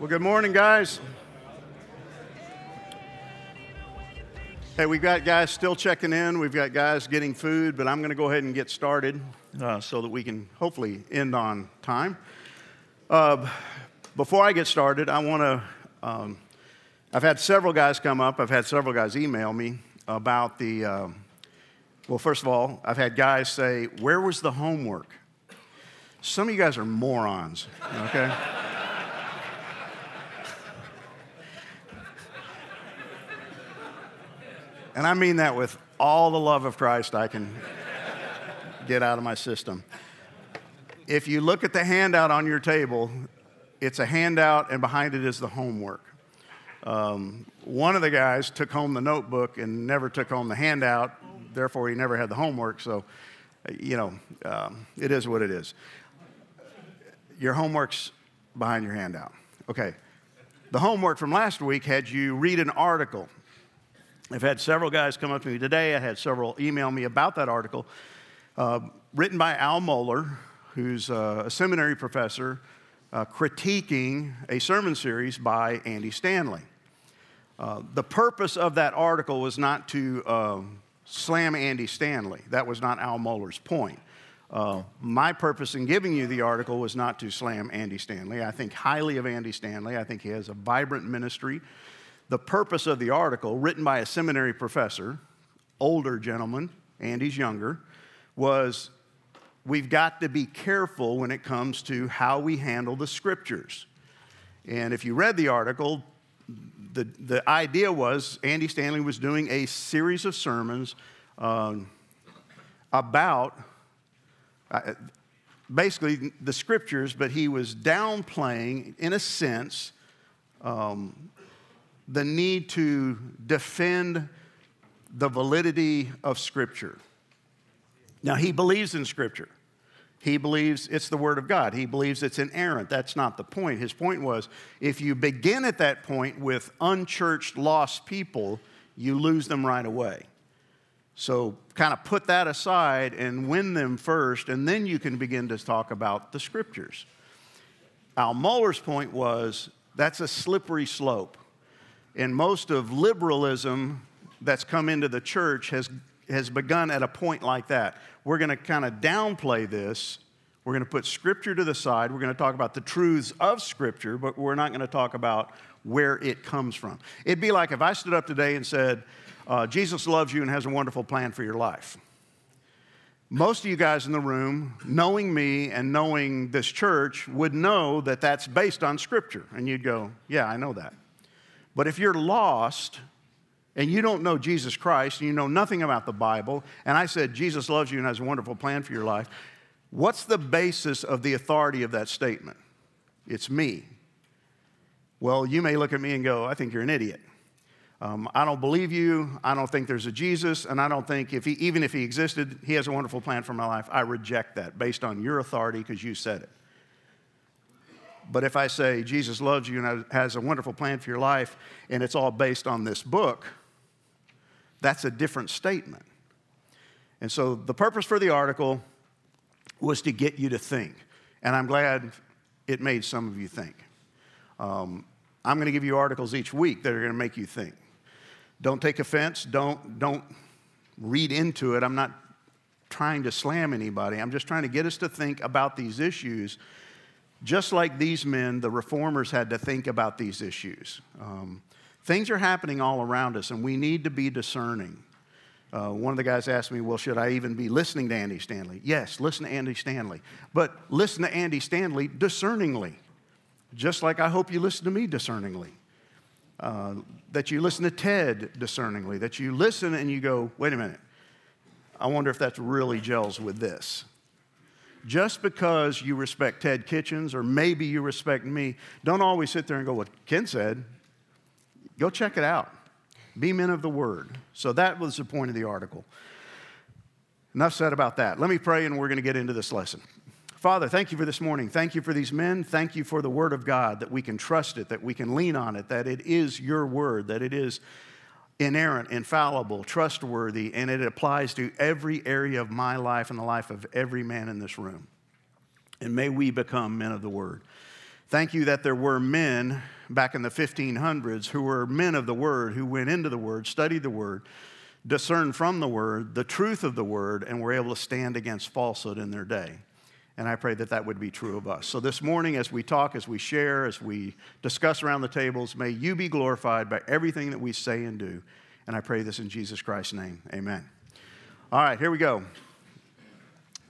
Well, good morning, guys. Hey, we've got guys still checking in. We've got guys getting food, but I'm going to go ahead and get started uh, so that we can hopefully end on time. Uh, before I get started, I want to. Um, I've had several guys come up. I've had several guys email me about the. Uh, well, first of all, I've had guys say, Where was the homework? Some of you guys are morons, okay? And I mean that with all the love of Christ I can get out of my system. If you look at the handout on your table, it's a handout, and behind it is the homework. Um, one of the guys took home the notebook and never took home the handout, therefore, he never had the homework. So, you know, um, it is what it is. Your homework's behind your handout. Okay. The homework from last week had you read an article I've had several guys come up to me today. I had several email me about that article uh, written by Al Mohler, who's uh, a seminary professor, uh, critiquing a sermon series by Andy Stanley. Uh, the purpose of that article was not to um, slam Andy Stanley. That was not Al Mohler's point. Uh, my purpose in giving you the article was not to slam Andy Stanley. I think highly of Andy Stanley. I think he has a vibrant ministry the purpose of the article, written by a seminary professor, older gentleman, Andy's younger, was we've got to be careful when it comes to how we handle the scriptures. And if you read the article, the, the idea was Andy Stanley was doing a series of sermons um, about uh, basically the scriptures, but he was downplaying, in a sense, um, the need to defend the validity of Scripture. Now, he believes in Scripture. He believes it's the Word of God. He believes it's inerrant. That's not the point. His point was if you begin at that point with unchurched, lost people, you lose them right away. So, kind of put that aside and win them first, and then you can begin to talk about the Scriptures. Al Mohler's point was that's a slippery slope. And most of liberalism that's come into the church has, has begun at a point like that. We're going to kind of downplay this. We're going to put Scripture to the side. We're going to talk about the truths of Scripture, but we're not going to talk about where it comes from. It'd be like if I stood up today and said, uh, Jesus loves you and has a wonderful plan for your life. Most of you guys in the room, knowing me and knowing this church, would know that that's based on Scripture. And you'd go, Yeah, I know that. But if you're lost and you don't know Jesus Christ and you know nothing about the Bible, and I said Jesus loves you and has a wonderful plan for your life, what's the basis of the authority of that statement? It's me. Well, you may look at me and go, I think you're an idiot. Um, I don't believe you. I don't think there's a Jesus. And I don't think, if he, even if he existed, he has a wonderful plan for my life. I reject that based on your authority because you said it. But if I say Jesus loves you and has a wonderful plan for your life, and it's all based on this book, that's a different statement. And so the purpose for the article was to get you to think. And I'm glad it made some of you think. Um, I'm going to give you articles each week that are going to make you think. Don't take offense. Don't, don't read into it. I'm not trying to slam anybody. I'm just trying to get us to think about these issues just like these men, the reformers had to think about these issues. Um, things are happening all around us, and we need to be discerning. Uh, one of the guys asked me, Well, should I even be listening to Andy Stanley? Yes, listen to Andy Stanley. But listen to Andy Stanley discerningly, just like I hope you listen to me discerningly. Uh, that you listen to Ted discerningly, that you listen and you go, Wait a minute, I wonder if that really gels with this just because you respect Ted Kitchens or maybe you respect me, don't always sit there and go, What Ken said. Go check it out. Be men of the word. So that was the point of the article. Enough said about that. Let me pray and we're going to get into this lesson. Father, thank you for this morning. Thank you for these men. Thank you for the word of God, that we can trust it, that we can lean on it, that it is your word, that it is inerrant, infallible, trustworthy, and it applies to every area of my life and the life of every man in this room. And may we become men of the word. Thank you that there were men back in the 1500s who were men of the Word, who went into the Word, studied the Word, discerned from the Word the truth of the Word, and were able to stand against falsehood in their day. And I pray that that would be true of us. So this morning, as we talk, as we share, as we discuss around the tables, may you be glorified by everything that we say and do. And I pray this in Jesus Christ's name. Amen. All right, here we go.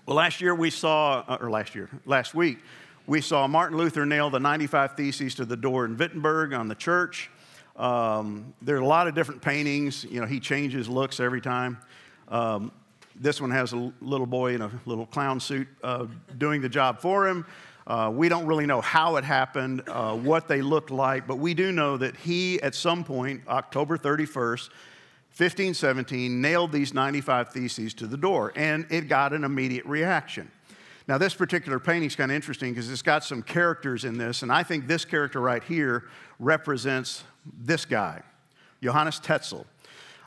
Well, last year we saw, uh, or last year, last week, we saw Martin Luther nail the 95 Theses to the door in Wittenberg on the church. Um, there are a lot of different paintings. You know, he changes looks every time. Um, this one has a little boy in a little clown suit uh, doing the job for him. Uh, we don't really know how it happened, uh, what they looked like, but we do know that he, at some point, October 31st, 1517, nailed these 95 Theses to the door, and it got an immediate reaction. Now, this particular painting is kind of interesting because it's got some characters in this, and I think this character right here represents this guy, Johannes Tetzel.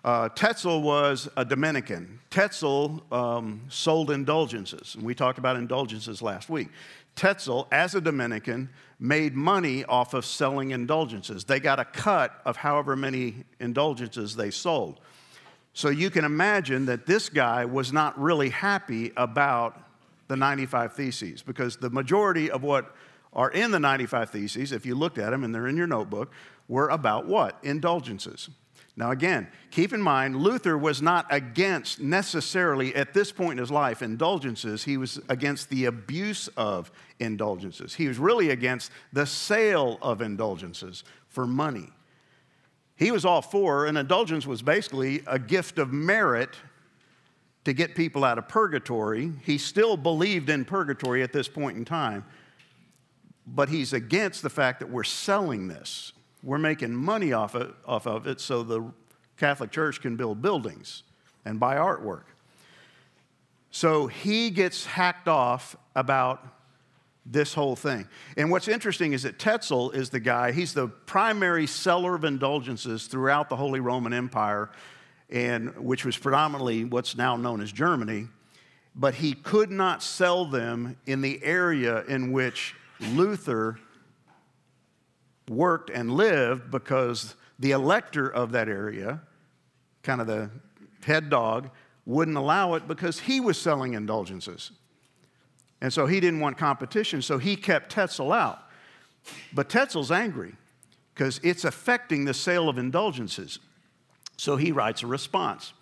Uh, Tetzel was a Dominican. Tetzel um, sold indulgences, and we talked about indulgences last week. Tetzel, as a Dominican, made money off of selling indulgences. They got a cut of however many indulgences they sold. So you can imagine that this guy was not really happy about the 95 Theses because the majority of what are in the 95 Theses, if you looked at them and they're in your notebook, were about what? Indulgences. Now, again, keep in mind, Luther was not against necessarily at this point in his life indulgences. He was against the abuse of indulgences. He was really against the sale of indulgences for money. He was all for an indulgence was basically a gift of merit to get people out of purgatory. He still believed in purgatory at this point in time, but he's against the fact that we're selling this. We're making money off of, off of it so the Catholic Church can build buildings and buy artwork. So he gets hacked off about this whole thing. And what's interesting is that Tetzel is the guy, he's the primary seller of indulgences throughout the Holy Roman Empire and which was predominantly what's now known as Germany, but he could not sell them in the area in which Luther worked and lived because the elector of that area, kind of the head dog, wouldn't allow it because he was selling indulgences. And so he didn't want competition, so he kept Tetzel out. But Tetzel's angry because it's affecting the sale of indulgences. So he writes a response.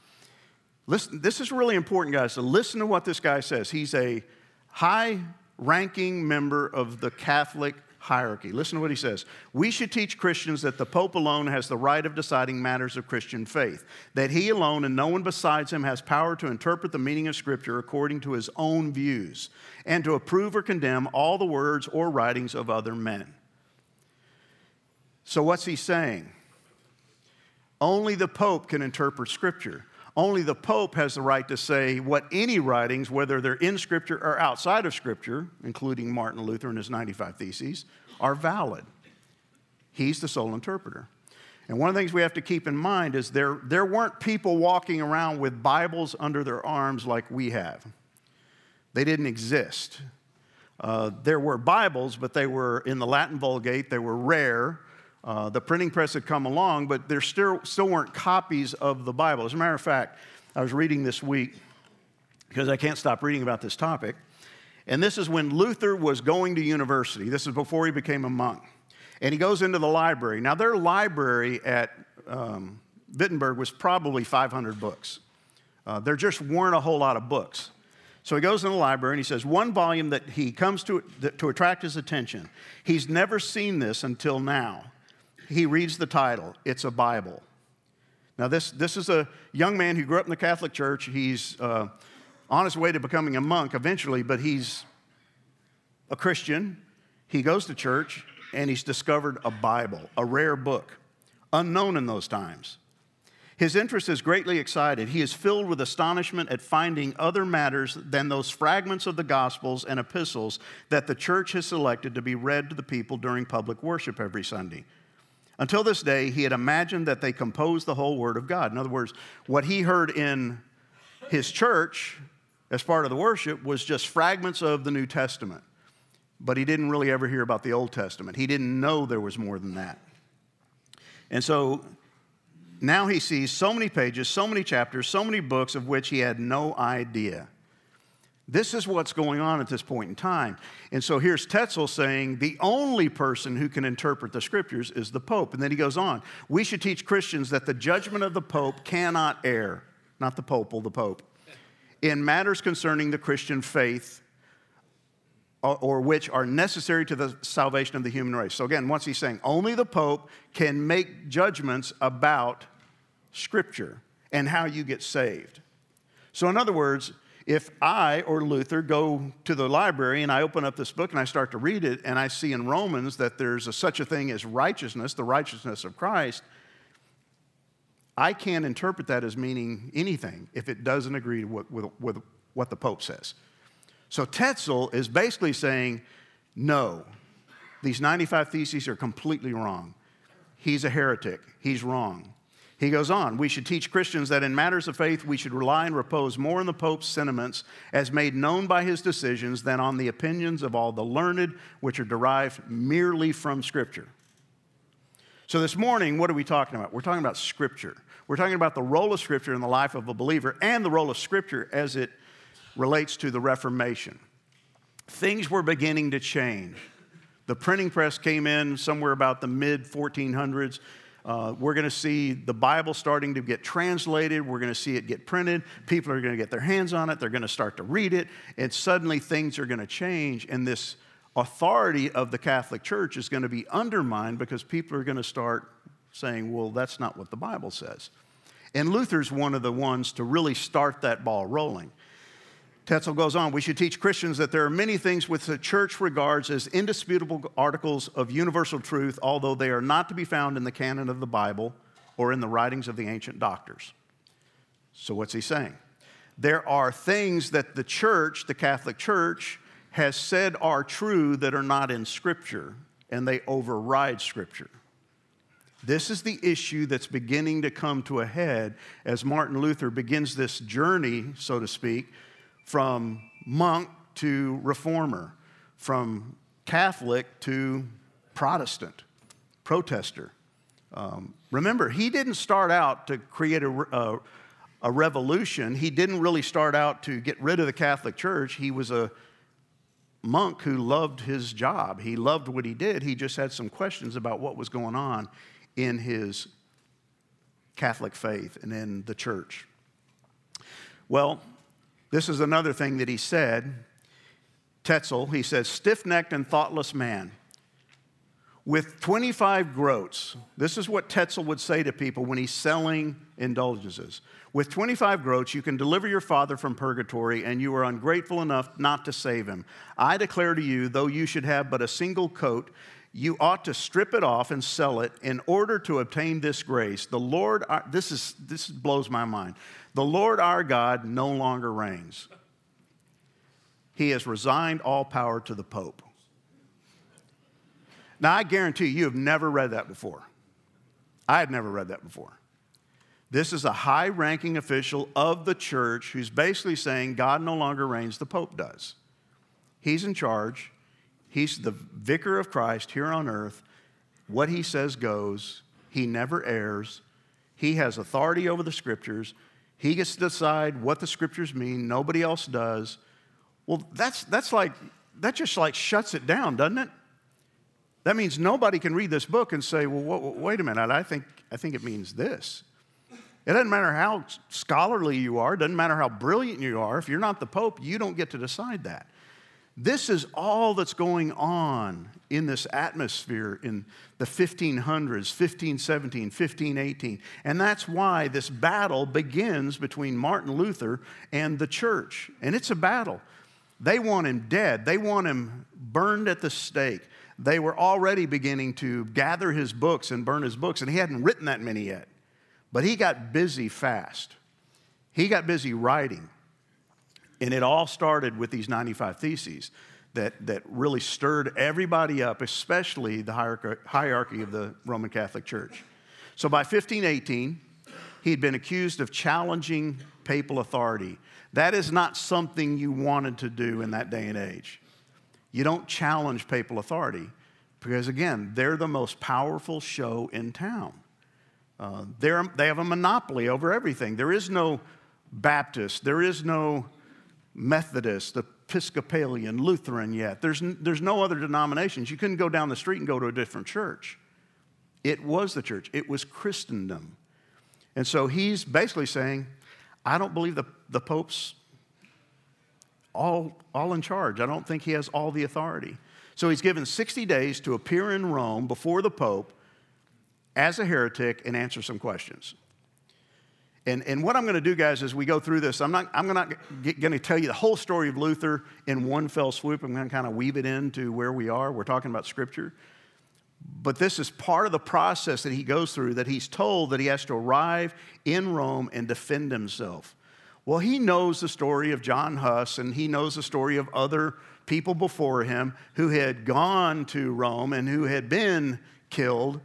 Listen, this is really important, guys. So listen to what this guy says. He's a high ranking member of the Catholic hierarchy. Listen to what he says. We should teach Christians that the Pope alone has the right of deciding matters of Christian faith, that he alone and no one besides him has power to interpret the meaning of Scripture according to his own views, and to approve or condemn all the words or writings of other men. So, what's he saying? Only the Pope can interpret Scripture. Only the Pope has the right to say what any writings, whether they're in Scripture or outside of Scripture, including Martin Luther and his 95 Theses, are valid. He's the sole interpreter. And one of the things we have to keep in mind is there, there weren't people walking around with Bibles under their arms like we have. They didn't exist. Uh, there were Bibles, but they were in the Latin Vulgate, they were rare. Uh, the printing press had come along, but there still, still weren't copies of the Bible. As a matter of fact, I was reading this week because I can't stop reading about this topic. And this is when Luther was going to university. This is before he became a monk. And he goes into the library. Now, their library at um, Wittenberg was probably 500 books. Uh, there just weren't a whole lot of books. So he goes in the library and he says, one volume that he comes to to attract his attention. He's never seen this until now he reads the title it's a Bible. Now, this, this is a young man who grew up in the Catholic Church. He's uh, on his way to becoming a monk eventually, but he's a Christian. He goes to church and he's discovered a Bible, a rare book, unknown in those times. His interest is greatly excited. He is filled with astonishment at finding other matters than those fragments of the Gospels and epistles that the church has selected to be read to the people during public worship every Sunday. Until this day, he had imagined that they composed the whole Word of God. In other words, what he heard in his church as part of the worship was just fragments of the New Testament. but he didn't really ever hear about the Old Testament. He didn't know there was more than that. And so now he sees so many pages, so many chapters, so many books of which he had no idea. This is what's going on at this point in time. And so here's Tetzel saying the only person who can interpret the scriptures is the Pope. And then he goes on we should teach Christians that the judgment of the Pope cannot err, not the Pope, the Pope, in matters concerning the Christian faith uh, or which are necessary to the salvation of the human race. So again, once he's saying only the Pope can make judgments about Scripture and how you get saved. So, in other words, if I or Luther go to the library and I open up this book and I start to read it and I see in Romans that there's a, such a thing as righteousness, the righteousness of Christ, I can't interpret that as meaning anything if it doesn't agree with, with, with what the Pope says. So Tetzel is basically saying, no, these 95 theses are completely wrong. He's a heretic, he's wrong. He goes on, we should teach Christians that in matters of faith, we should rely and repose more on the Pope's sentiments as made known by his decisions than on the opinions of all the learned, which are derived merely from Scripture. So, this morning, what are we talking about? We're talking about Scripture. We're talking about the role of Scripture in the life of a believer and the role of Scripture as it relates to the Reformation. Things were beginning to change. The printing press came in somewhere about the mid 1400s. Uh, we're going to see the Bible starting to get translated. We're going to see it get printed. People are going to get their hands on it. They're going to start to read it. And suddenly things are going to change. And this authority of the Catholic Church is going to be undermined because people are going to start saying, well, that's not what the Bible says. And Luther's one of the ones to really start that ball rolling. Tetzel goes on, we should teach Christians that there are many things which the church regards as indisputable articles of universal truth, although they are not to be found in the canon of the Bible or in the writings of the ancient doctors. So, what's he saying? There are things that the church, the Catholic Church, has said are true that are not in Scripture, and they override Scripture. This is the issue that's beginning to come to a head as Martin Luther begins this journey, so to speak, from monk to reformer, from Catholic to Protestant, protester. Um, remember, he didn't start out to create a, a, a, revolution. He didn't really start out to get rid of the Catholic Church. He was a monk who loved his job. He loved what he did. He just had some questions about what was going on in his Catholic faith and in the church. Well, this is another thing that he said. Tetzel, he says, stiff necked and thoughtless man with 25 groats. This is what Tetzel would say to people when he's selling indulgences. With 25 groats, you can deliver your father from purgatory, and you are ungrateful enough not to save him. I declare to you, though you should have but a single coat, you ought to strip it off and sell it in order to obtain this grace. The Lord, uh, this, is, this blows my mind. The Lord our God no longer reigns. He has resigned all power to the Pope. Now, I guarantee you, you have never read that before. I had never read that before. This is a high ranking official of the church who's basically saying God no longer reigns, the Pope does. He's in charge, he's the vicar of Christ here on earth. What he says goes, he never errs, he has authority over the scriptures. He gets to decide what the scriptures mean, nobody else does. Well, that's, that's like, that just like shuts it down, doesn't it? That means nobody can read this book and say, well, wait a minute, I think, I think it means this. It doesn't matter how scholarly you are, it doesn't matter how brilliant you are. If you're not the Pope, you don't get to decide that. This is all that's going on in this atmosphere in the 1500s, 1517, 1518. And that's why this battle begins between Martin Luther and the church. And it's a battle. They want him dead, they want him burned at the stake. They were already beginning to gather his books and burn his books, and he hadn't written that many yet. But he got busy fast. He got busy writing. And it all started with these 95 Theses that, that really stirred everybody up, especially the hierarchy of the Roman Catholic Church. So by 1518, he'd been accused of challenging papal authority. That is not something you wanted to do in that day and age. You don't challenge papal authority because, again, they're the most powerful show in town. Uh, they have a monopoly over everything. There is no Baptist, there is no Methodist, Episcopalian, Lutheran yet. There's, there's no other denominations. You couldn't go down the street and go to a different church. It was the church, it was Christendom. And so he's basically saying, I don't believe the, the Pope's all, all in charge. I don't think he has all the authority. So he's given 60 days to appear in Rome before the Pope as a heretic and answer some questions. And, and what I'm going to do, guys, as we go through this, I'm not, I'm not going to tell you the whole story of Luther in one fell swoop. I'm going to kind of weave it into where we are. We're talking about Scripture. But this is part of the process that he goes through that he's told that he has to arrive in Rome and defend himself. Well, he knows the story of John Huss and he knows the story of other people before him who had gone to Rome and who had been killed.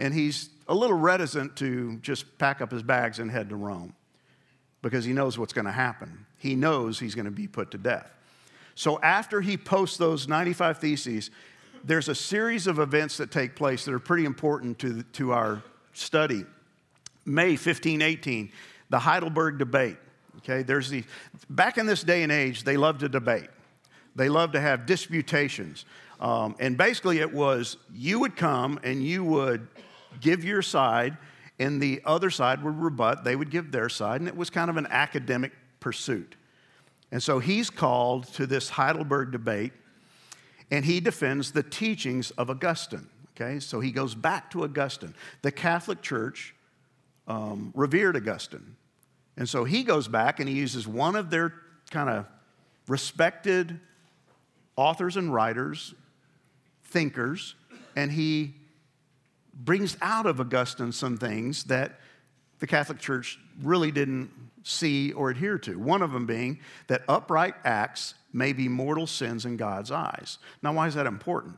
And he's a little reticent to just pack up his bags and head to Rome because he knows what's going to happen. He knows he's going to be put to death. So after he posts those 95 theses, there's a series of events that take place that are pretty important to, to our study. May 1518, the Heidelberg debate. Okay, there's the, back in this day and age, they loved to debate. They loved to have disputations. Um, and basically, it was you would come and you would give your side, and the other side would rebut. They would give their side, and it was kind of an academic pursuit. And so he's called to this Heidelberg debate, and he defends the teachings of Augustine. Okay, so he goes back to Augustine. The Catholic Church um, revered Augustine. And so he goes back and he uses one of their kind of respected authors and writers, thinkers, and he brings out of Augustine some things that the Catholic Church really didn't see or adhere to. One of them being that upright acts may be mortal sins in God's eyes. Now, why is that important?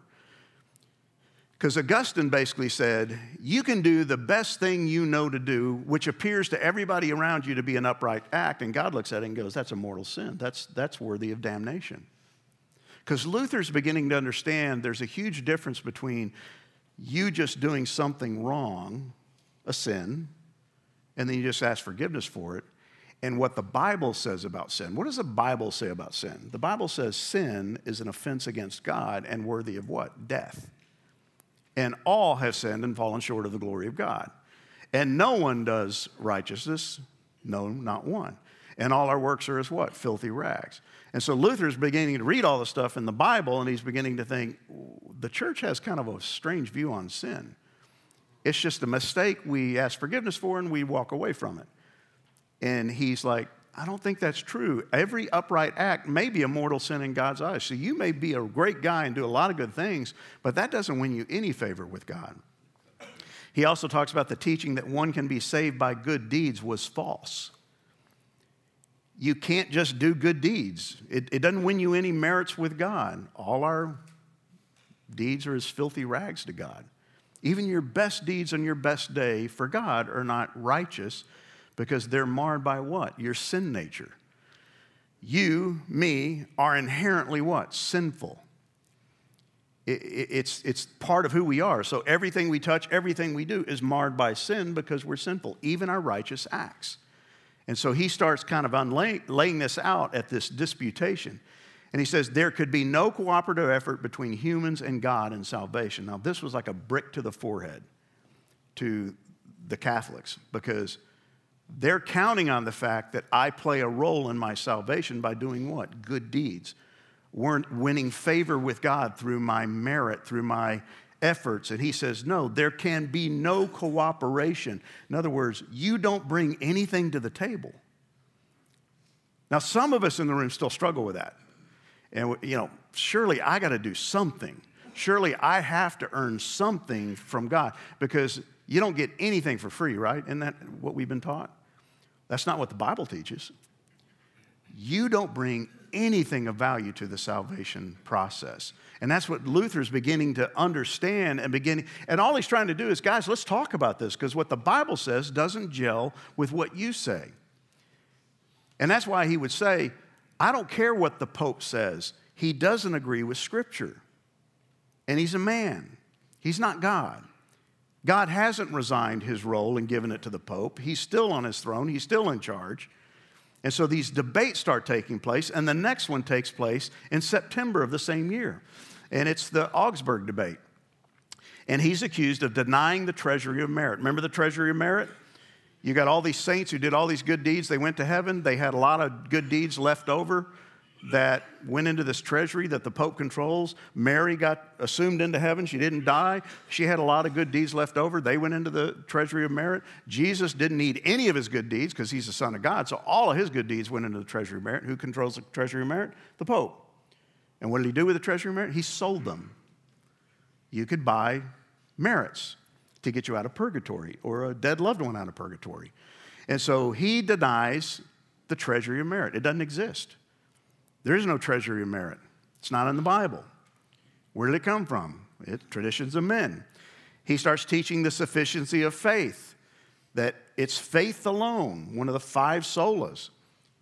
Because Augustine basically said, you can do the best thing you know to do, which appears to everybody around you to be an upright act, and God looks at it and goes, that's a mortal sin. That's, that's worthy of damnation. Because Luther's beginning to understand there's a huge difference between you just doing something wrong, a sin, and then you just ask forgiveness for it, and what the Bible says about sin. What does the Bible say about sin? The Bible says sin is an offense against God and worthy of what? Death. And all have sinned and fallen short of the glory of God. And no one does righteousness, no, not one. And all our works are as what? Filthy rags. And so Luther's beginning to read all the stuff in the Bible and he's beginning to think the church has kind of a strange view on sin. It's just a mistake we ask forgiveness for and we walk away from it. And he's like, I don't think that's true. Every upright act may be a mortal sin in God's eyes. So you may be a great guy and do a lot of good things, but that doesn't win you any favor with God. He also talks about the teaching that one can be saved by good deeds was false you can't just do good deeds. It, it doesn't win you any merits with God. All our deeds are as filthy rags to God. Even your best deeds on your best day for God are not righteous because they're marred by what? Your sin nature. You, me, are inherently what? Sinful. It, it, it's, it's part of who we are. So everything we touch, everything we do is marred by sin because we're sinful, even our righteous acts. And so he starts kind of laying this out at this disputation. And he says, There could be no cooperative effort between humans and God in salvation. Now, this was like a brick to the forehead to the Catholics because they're counting on the fact that I play a role in my salvation by doing what? Good deeds. Weren't winning favor with God through my merit, through my efforts. And he says, no, there can be no cooperation. In other words, you don't bring anything to the table. Now, some of us in the room still struggle with that. And, you know, surely I got to do something. Surely I have to earn something from God because you don't get anything for free, right? Isn't that what we've been taught? That's not what the Bible teaches. You don't bring anything of value to the salvation process. And that's what Luther's beginning to understand and beginning. And all he's trying to do is, guys, let's talk about this because what the Bible says doesn't gel with what you say. And that's why he would say, I don't care what the Pope says. he doesn't agree with Scripture. And he's a man, he's not God. God hasn't resigned his role and given it to the Pope. He's still on his throne, he's still in charge. And so these debates start taking place, and the next one takes place in September of the same year. And it's the Augsburg debate. And he's accused of denying the treasury of merit. Remember the treasury of merit? You got all these saints who did all these good deeds. They went to heaven. They had a lot of good deeds left over that went into this treasury that the Pope controls. Mary got assumed into heaven. She didn't die. She had a lot of good deeds left over. They went into the treasury of merit. Jesus didn't need any of his good deeds because he's the Son of God. So all of his good deeds went into the treasury of merit. Who controls the treasury of merit? The Pope. And what did he do with the treasury of merit? He sold them. You could buy merits to get you out of purgatory or a dead loved one out of purgatory. And so he denies the treasury of merit. It doesn't exist. There is no treasury of merit. It's not in the Bible. Where did it come from? It, traditions of men. He starts teaching the sufficiency of faith, that it's faith alone, one of the five solas.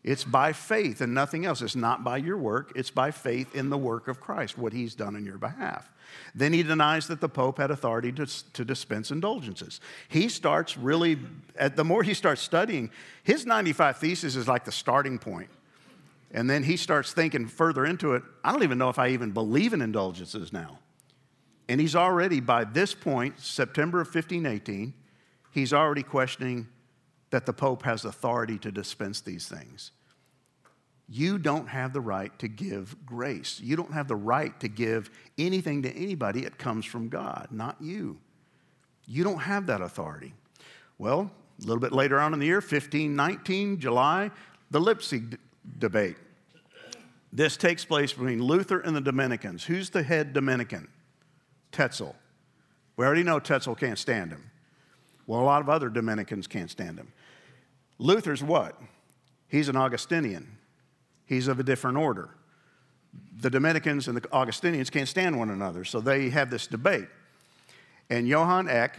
It's by faith and nothing else. It's not by your work, it's by faith in the work of Christ, what he's done on your behalf. Then he denies that the Pope had authority to, to dispense indulgences. He starts really, the more he starts studying, his 95 Thesis is like the starting point. And then he starts thinking further into it. I don't even know if I even believe in indulgences now. And he's already, by this point, September of 1518, he's already questioning that the Pope has authority to dispense these things. You don't have the right to give grace. You don't have the right to give anything to anybody. It comes from God, not you. You don't have that authority. Well, a little bit later on in the year, 1519, July, the Leipzig debate. This takes place between Luther and the Dominicans. Who's the head Dominican? Tetzel. We already know Tetzel can't stand him. Well, a lot of other Dominicans can't stand him. Luther's what? He's an Augustinian. He's of a different order. The Dominicans and the Augustinians can't stand one another, so they have this debate. And Johann Eck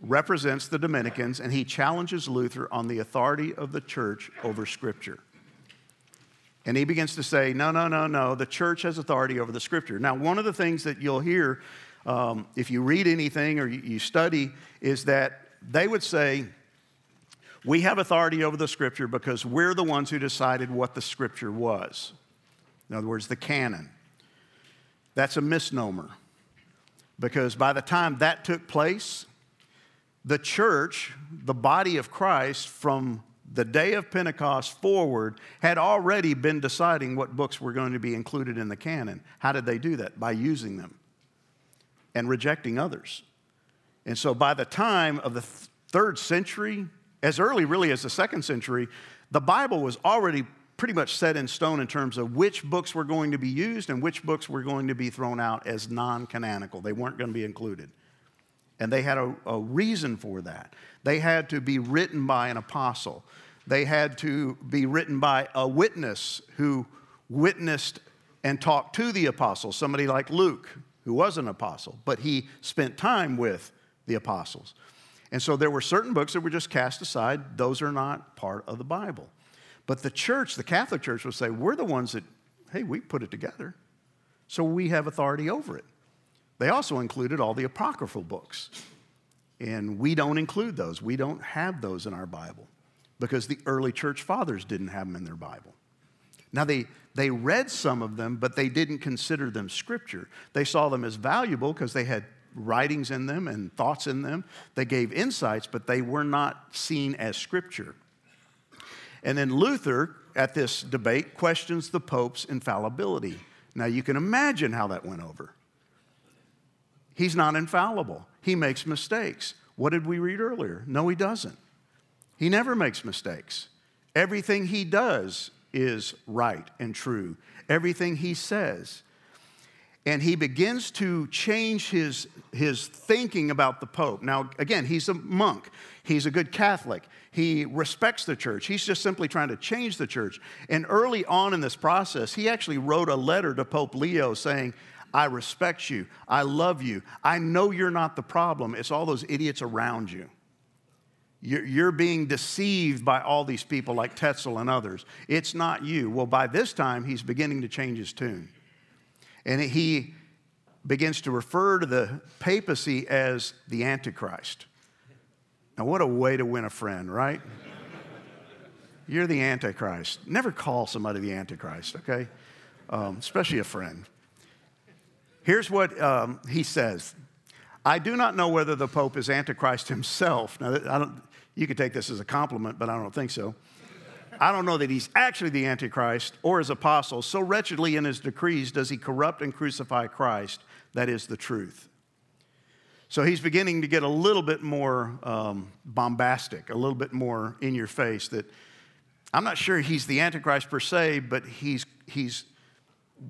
represents the Dominicans, and he challenges Luther on the authority of the church over Scripture. And he begins to say, no, no, no, no, the church has authority over the scripture. Now, one of the things that you'll hear um, if you read anything or you, you study is that they would say, we have authority over the scripture because we're the ones who decided what the scripture was. In other words, the canon. That's a misnomer because by the time that took place, the church, the body of Christ, from the day of Pentecost forward, had already been deciding what books were going to be included in the canon. How did they do that? By using them and rejecting others. And so by the time of the third century, as early really as the second century, the Bible was already pretty much set in stone in terms of which books were going to be used and which books were going to be thrown out as non canonical. They weren't going to be included. And they had a, a reason for that. They had to be written by an apostle, they had to be written by a witness who witnessed and talked to the apostles, somebody like Luke, who was an apostle, but he spent time with the apostles. And so there were certain books that were just cast aside. Those are not part of the Bible. But the church, the Catholic Church, will say, we're the ones that, hey, we put it together. So we have authority over it. They also included all the apocryphal books. And we don't include those. We don't have those in our Bible because the early church fathers didn't have them in their Bible. Now, they, they read some of them, but they didn't consider them scripture. They saw them as valuable because they had writings in them and thoughts in them. They gave insights, but they were not seen as scripture. And then Luther, at this debate, questions the Pope's infallibility. Now, you can imagine how that went over. He's not infallible, he makes mistakes. What did we read earlier? No, he doesn't. He never makes mistakes. Everything he does is right and true, everything he says. And he begins to change his, his thinking about the Pope. Now, again, he's a monk. He's a good Catholic. He respects the church. He's just simply trying to change the church. And early on in this process, he actually wrote a letter to Pope Leo saying, I respect you. I love you. I know you're not the problem. It's all those idiots around you. You're, being deceived by all these people like Tetzel and others. It's not you. Well, by this time, he's beginning to change his tune. And he begins to refer to the papacy as the Antichrist. Now, what a way to win a friend, right? You're the Antichrist. Never call somebody the Antichrist, okay? Um, especially a friend. Here's what um, he says I do not know whether the Pope is Antichrist himself. Now, you could take this as a compliment, but I don't think so. I don't know that he's actually the Antichrist or his apostle. So wretchedly in his decrees does he corrupt and crucify Christ. That is the truth. So he's beginning to get a little bit more um, bombastic, a little bit more in your face. That I'm not sure he's the Antichrist per se, but he's, he's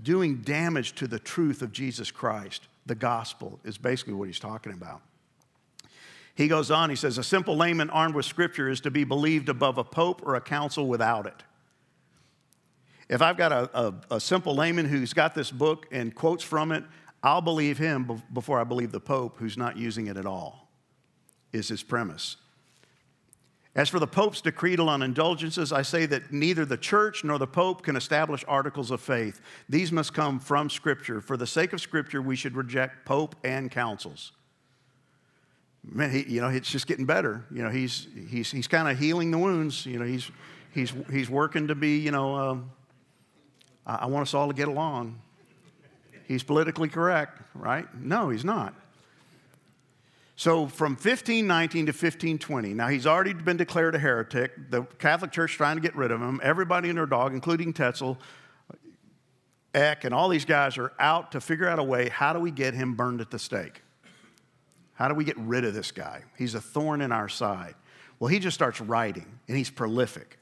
doing damage to the truth of Jesus Christ. The gospel is basically what he's talking about. He goes on, he says, A simple layman armed with scripture is to be believed above a pope or a council without it. If I've got a, a, a simple layman who's got this book and quotes from it, I'll believe him before I believe the pope who's not using it at all, is his premise. As for the Pope's decretal on indulgences, I say that neither the church nor the Pope can establish articles of faith. These must come from Scripture. For the sake of Scripture, we should reject Pope and councils man, he, you know, it's just getting better. You know, he's, he's, he's kind of healing the wounds. You know, he's, he's, he's working to be, you know, um, I, I want us all to get along. He's politically correct, right? No, he's not. So from 1519 to 1520, now he's already been declared a heretic. The Catholic Church trying to get rid of him. Everybody and their dog, including Tetzel, Eck, and all these guys are out to figure out a way how do we get him burned at the stake? How do we get rid of this guy? He's a thorn in our side. Well, he just starts writing, and he's prolific.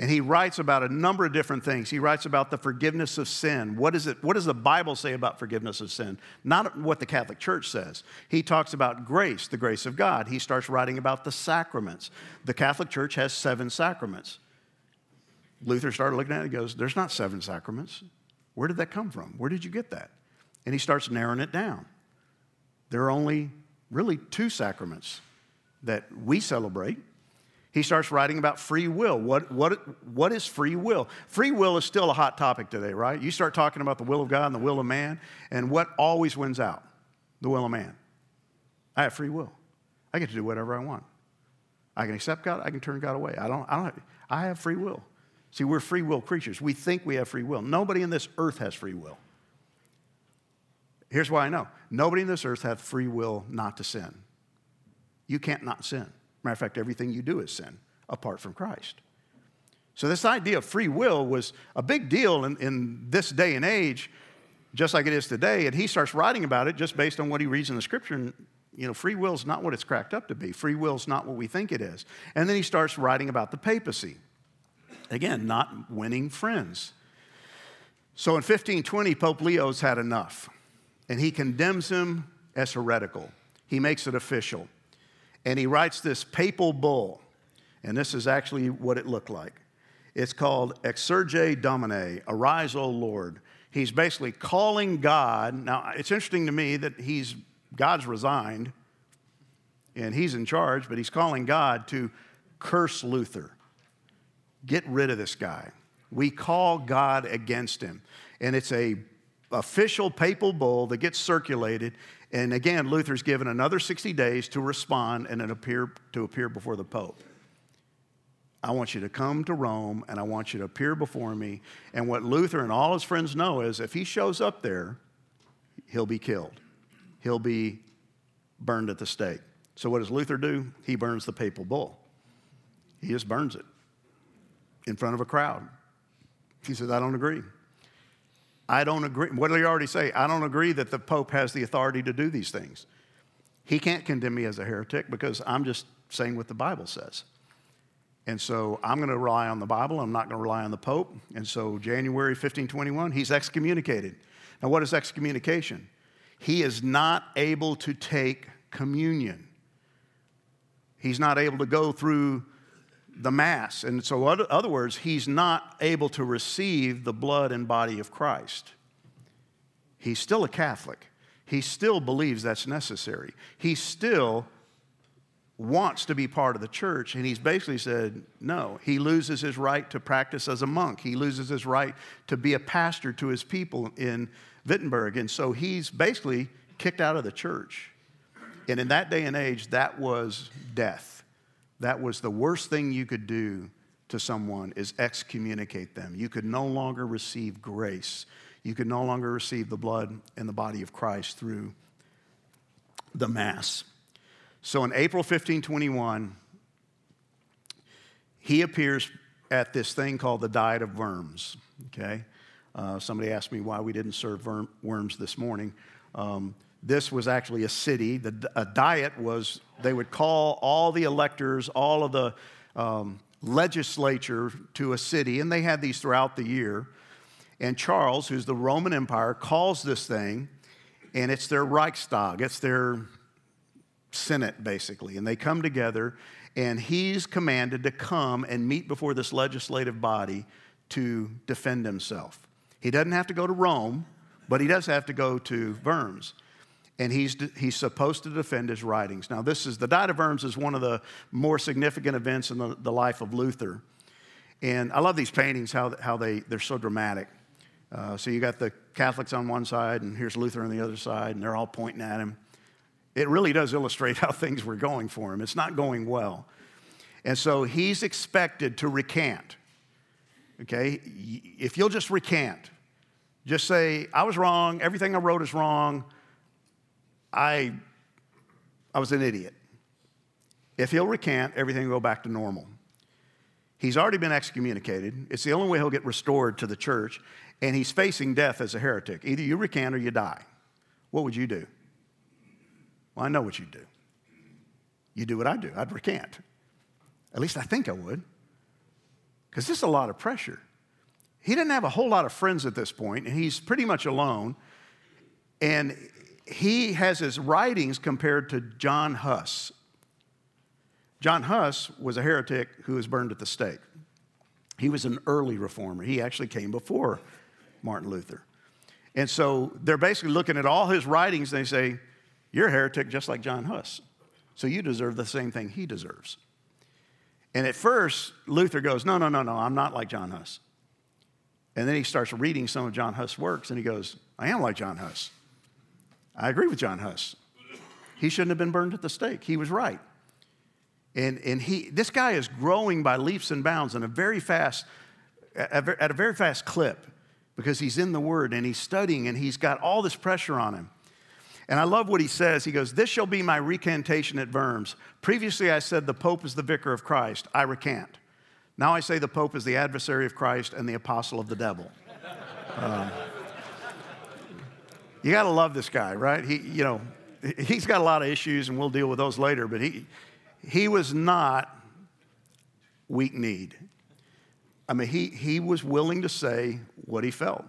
And he writes about a number of different things. He writes about the forgiveness of sin. What, is it, what does the Bible say about forgiveness of sin? Not what the Catholic Church says. He talks about grace, the grace of God. He starts writing about the sacraments. The Catholic Church has seven sacraments. Luther started looking at it and goes, There's not seven sacraments. Where did that come from? Where did you get that? And he starts narrowing it down. There are only really two sacraments that we celebrate. He starts writing about free will. What, what, what is free will? Free will is still a hot topic today, right? You start talking about the will of God and the will of man, and what always wins out? The will of man. I have free will. I get to do whatever I want. I can accept God, I can turn God away. I don't, I don't I have free will. See, we're free will creatures. We think we have free will. Nobody in this earth has free will. Here's why I know nobody in this earth has free will not to sin. You can't not sin. Matter of fact, everything you do is sin apart from Christ. So, this idea of free will was a big deal in, in this day and age, just like it is today. And he starts writing about it just based on what he reads in the scripture. And, you know, free will is not what it's cracked up to be. Free will is not what we think it is. And then he starts writing about the papacy. Again, not winning friends. So in 1520, Pope Leo's had enough and he condemns him as heretical. He makes it official. And he writes this papal bull, and this is actually what it looked like. It's called Exsurge Domine, Arise, O Lord. He's basically calling God. Now, it's interesting to me that he's God's resigned and he's in charge, but he's calling God to curse Luther. Get rid of this guy. We call God against him. And it's a official papal bull that gets circulated. And again, Luther's given another 60 days to respond and then appear, to appear before the Pope. I want you to come to Rome and I want you to appear before me. And what Luther and all his friends know is if he shows up there, he'll be killed. He'll be burned at the stake. So, what does Luther do? He burns the papal bull. He just burns it in front of a crowd. He says, I don't agree. I don't agree. What did he already say? I don't agree that the Pope has the authority to do these things. He can't condemn me as a heretic because I'm just saying what the Bible says. And so I'm going to rely on the Bible. I'm not going to rely on the Pope. And so January 1521, he's excommunicated. Now, what is excommunication? He is not able to take communion. He's not able to go through the Mass. And so, other words, he's not able to receive the blood and body of Christ. He's still a Catholic. He still believes that's necessary. He still wants to be part of the church. And he's basically said, no. He loses his right to practice as a monk, he loses his right to be a pastor to his people in Wittenberg. And so he's basically kicked out of the church. And in that day and age, that was death. That was the worst thing you could do to someone is excommunicate them. You could no longer receive grace. You could no longer receive the blood and the body of Christ through the Mass. So in April 1521, he appears at this thing called the Diet of Worms. Okay? Uh, somebody asked me why we didn't serve worms this morning. Um, this was actually a city. The, a diet was, they would call all the electors, all of the um, legislature to a city, and they had these throughout the year. And Charles, who's the Roman Empire, calls this thing, and it's their Reichstag, it's their Senate, basically. And they come together, and he's commanded to come and meet before this legislative body to defend himself. He doesn't have to go to Rome, but he does have to go to Worms. And he's, he's supposed to defend his writings. Now, this is the Diet of Worms is one of the more significant events in the, the life of Luther. And I love these paintings, how, how they, they're so dramatic. Uh, so you got the Catholics on one side, and here's Luther on the other side, and they're all pointing at him it really does illustrate how things were going for him. It's not going well. And so he's expected to recant. Okay? If you'll just recant, just say, I was wrong, everything I wrote is wrong, I, I was an idiot. If he'll recant, everything will go back to normal. He's already been excommunicated. It's the only way he'll get restored to the church, and he's facing death as a heretic. Either you recant or you die. What would you do? Well, I know what you'd do. You do what I do. I'd recant. At least I think I would. Because this is a lot of pressure. He didn't have a whole lot of friends at this point, and he's pretty much alone. And he has his writings compared to John Huss. John Huss was a heretic who was burned at the stake. He was an early reformer. He actually came before Martin Luther. And so they're basically looking at all his writings and they say, you're a heretic just like John Huss. So you deserve the same thing he deserves. And at first, Luther goes, No, no, no, no, I'm not like John Huss. And then he starts reading some of John Huss' works and he goes, I am like John Huss. I agree with John Huss. He shouldn't have been burned at the stake. He was right. And, and he, this guy is growing by leaps and bounds in a very fast, at a very fast clip because he's in the Word and he's studying and he's got all this pressure on him. And I love what he says. He goes, This shall be my recantation at Worms. Previously, I said the Pope is the vicar of Christ. I recant. Now I say the Pope is the adversary of Christ and the apostle of the devil. Um, you got to love this guy, right? He, you know, he's got a lot of issues, and we'll deal with those later, but he, he was not weak need. I mean, he, he was willing to say what he felt.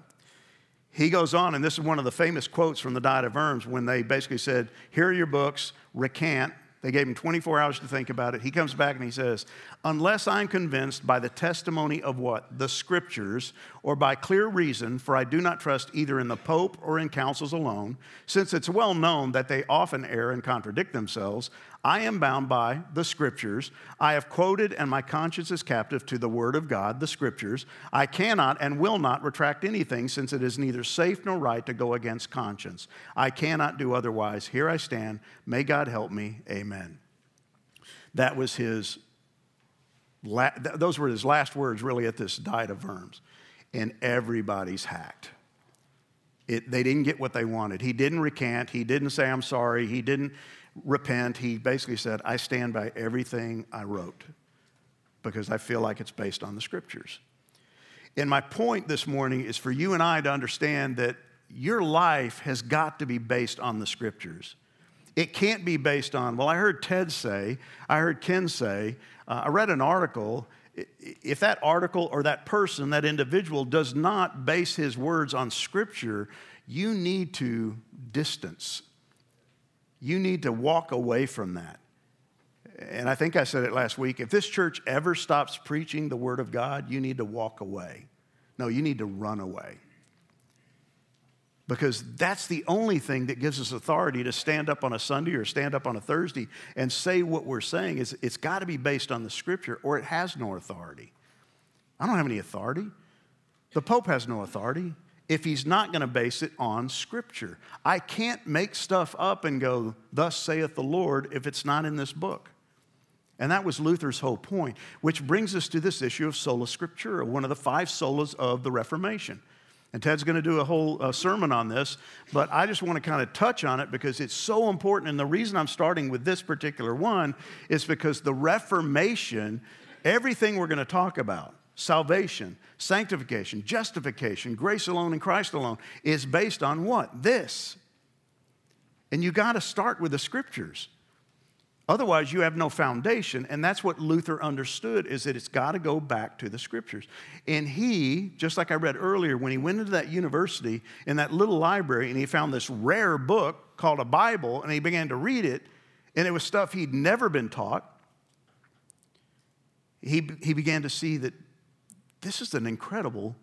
He goes on, and this is one of the famous quotes from the Diet of Worms when they basically said, Here are your books, recant. They gave him 24 hours to think about it. He comes back and he says, Unless I'm convinced by the testimony of what? The scriptures, or by clear reason, for I do not trust either in the Pope or in councils alone, since it's well known that they often err and contradict themselves, I am bound by the scriptures. I have quoted, and my conscience is captive to the word of God, the scriptures. I cannot and will not retract anything, since it is neither safe nor right to go against conscience. I cannot do otherwise. Here I stand. May God help me. Amen. That was his, those were his last words, really, at this diet of Worms. And everybody's hacked. It, they didn't get what they wanted. He didn't recant. He didn't say, I'm sorry. He didn't repent, he basically said, I stand by everything I wrote because I feel like it's based on the scriptures. And my point this morning is for you and I to understand that your life has got to be based on the scriptures. It can't be based on, well, I heard Ted say, I heard Ken say, uh, I read an article. If that article or that person, that individual, does not base his words on scripture, you need to distance you need to walk away from that. And I think I said it last week. If this church ever stops preaching the Word of God, you need to walk away. No, you need to run away. Because that's the only thing that gives us authority to stand up on a Sunday or stand up on a Thursday and say what we're saying is it's got to be based on the scripture or it has no authority. I don't have any authority. The Pope has no authority if he's not going to base it on scripture. I can't make stuff up and go, thus saith the Lord, if it's not in this book. And that was Luther's whole point, which brings us to this issue of sola scriptura, one of the five solas of the Reformation. And Ted's going to do a whole uh, sermon on this, but I just want to kind of touch on it because it's so important. And the reason I'm starting with this particular one is because the Reformation, everything we're going to talk about, salvation, sanctification, justification, grace alone and Christ alone, is based on what? This. And you got to start with the scriptures. Otherwise, you have no foundation. And that's what Luther understood is that it's got to go back to the scriptures. And he, just like I read earlier, when he went into that university in that little library and he found this rare book called a Bible and he began to read it, and it was stuff he'd never been taught, he, he began to see that this is an incredible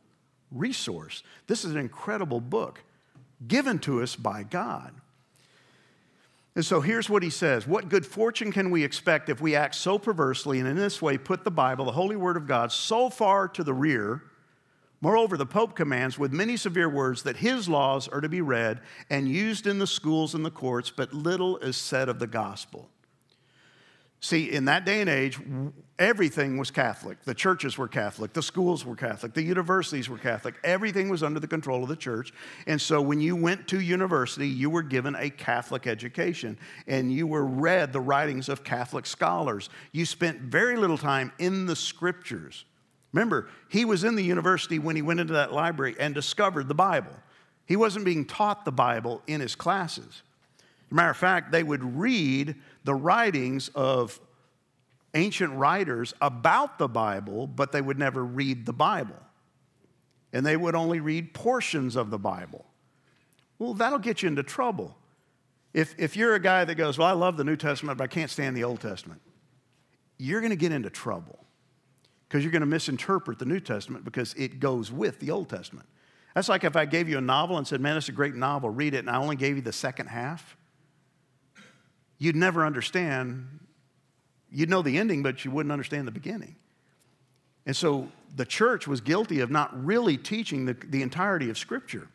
resource. This is an incredible book given to us by God. And so here's what he says What good fortune can we expect if we act so perversely and in this way put the Bible, the holy word of God, so far to the rear? Moreover, the Pope commands with many severe words that his laws are to be read and used in the schools and the courts, but little is said of the gospel. See, in that day and age, everything was Catholic. The churches were Catholic, the schools were Catholic, the universities were Catholic. Everything was under the control of the church. And so when you went to university, you were given a Catholic education and you were read the writings of Catholic scholars. You spent very little time in the scriptures. Remember, he was in the university when he went into that library and discovered the Bible. He wasn't being taught the Bible in his classes. Matter of fact, they would read the writings of ancient writers about the Bible, but they would never read the Bible. And they would only read portions of the Bible. Well, that'll get you into trouble. If, if you're a guy that goes, Well, I love the New Testament, but I can't stand the Old Testament, you're going to get into trouble because you're going to misinterpret the New Testament because it goes with the Old Testament. That's like if I gave you a novel and said, Man, it's a great novel, read it, and I only gave you the second half you'd never understand. You'd know the ending, but you wouldn't understand the beginning. And so the church was guilty of not really teaching the, the entirety of Scripture.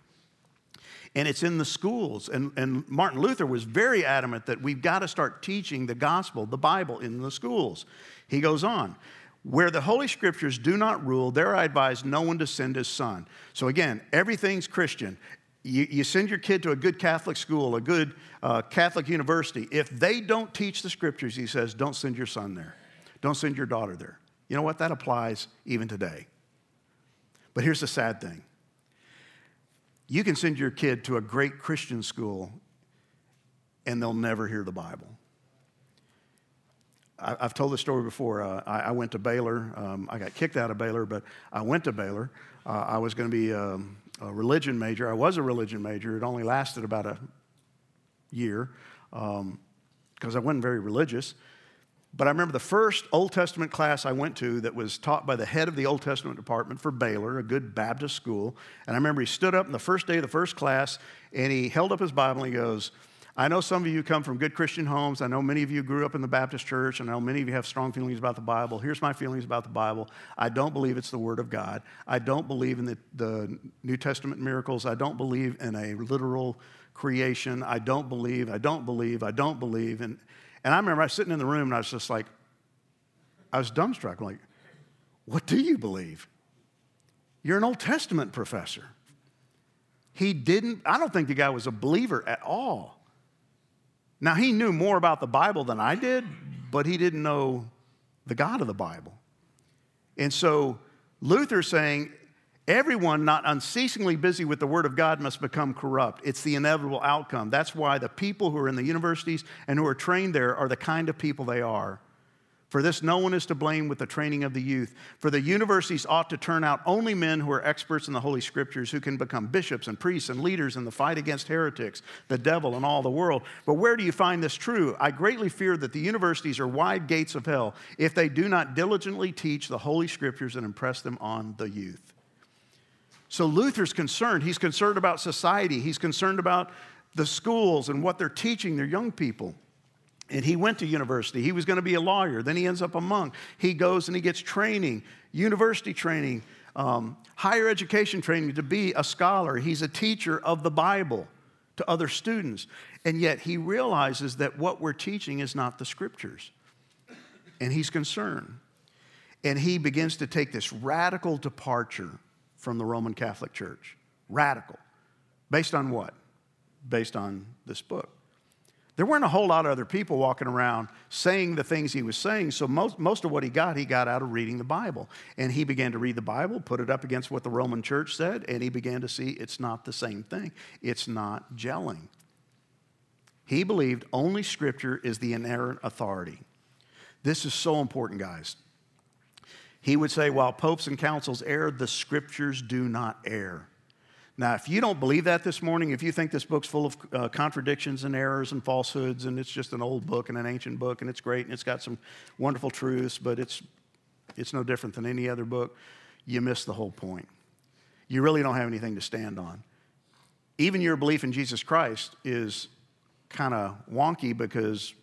And it's in the schools. And, and Martin Luther was very adamant that we've got to start teaching the gospel, the Bible, in the schools. He goes on. Where the Holy Scriptures do not rule, there I advise no one to send his son. So again, everything's Christian. You, you send your kid to a good Catholic school, a good uh, Catholic university. If they don't teach the scriptures, he says, don't send your son there. Don't send your daughter there. You know what? That applies even today. But here's the sad thing you can send your kid to a great Christian school and they'll never hear the Bible. I, have told this story before. Uh, I, I, went to Baylor. Um, I got kicked out of Baylor, but I went to Baylor. Uh, I was going to be um, a religion major. I was a religion major. It only lasted about a year because um, I wasn't very religious. But I remember the first Old Testament class I went to that was taught by the head of the Old Testament department for Baylor, a good Baptist school. And I remember he stood up in the first day of the first class and he held up his Bible and he goes, I know some of you come from good Christian homes. I know many of you grew up in the Baptist church. and I know many of you have strong feelings about the Bible. Here's my feelings about the Bible. I don't believe it's the Word of God. I don't believe in the, the New Testament miracles. I don't believe in a literal creation. I don't believe, I don't believe, I don't believe. And, and I remember I was sitting in the room and I was just like, I was dumbstruck. I'm like, what do you believe? You're an Old Testament professor. He didn't, I don't think the guy was a believer at all. Now, he knew more about the Bible than I did, but he didn't know the God of the Bible. And so Luther's saying, everyone not unceasingly busy with the Word of God must become corrupt. It's the inevitable outcome. That's why the people who are in the universities and who are trained there are the kind of people they are. For this, no one is to blame with the training of the youth. For the universities ought to turn out only men who are experts in the Holy Scriptures, who can become bishops and priests and leaders in the fight against heretics, the devil, and all the world. But where do you find this true? I greatly fear that the universities are wide gates of hell if they do not diligently teach the Holy Scriptures and impress them on the youth. So Luther's concerned. He's concerned about society, he's concerned about the schools and what they're teaching their young people. And he went to university. He was going to be a lawyer. Then he ends up a monk. He goes and he gets training, university training, um, higher education training to be a scholar. He's a teacher of the Bible to other students. And yet he realizes that what we're teaching is not the scriptures. And he's concerned. And he begins to take this radical departure from the Roman Catholic Church. Radical. Based on what? Based on this book. There weren't a whole lot of other people walking around saying the things he was saying, so most, most of what he got, he got out of reading the Bible. And he began to read the Bible, put it up against what the Roman church said, and he began to see it's not the same thing. It's not gelling. He believed only Scripture is the inerrant authority. This is so important, guys. He would say, while popes and councils err, the Scriptures do not err. Now, if you don't believe that this morning, if you think this book's full of uh, contradictions and errors and falsehoods, and it's just an old book and an ancient book, and it's great and it's got some wonderful truths, but it's, it's no different than any other book, you miss the whole point. You really don't have anything to stand on. Even your belief in Jesus Christ is kind of wonky because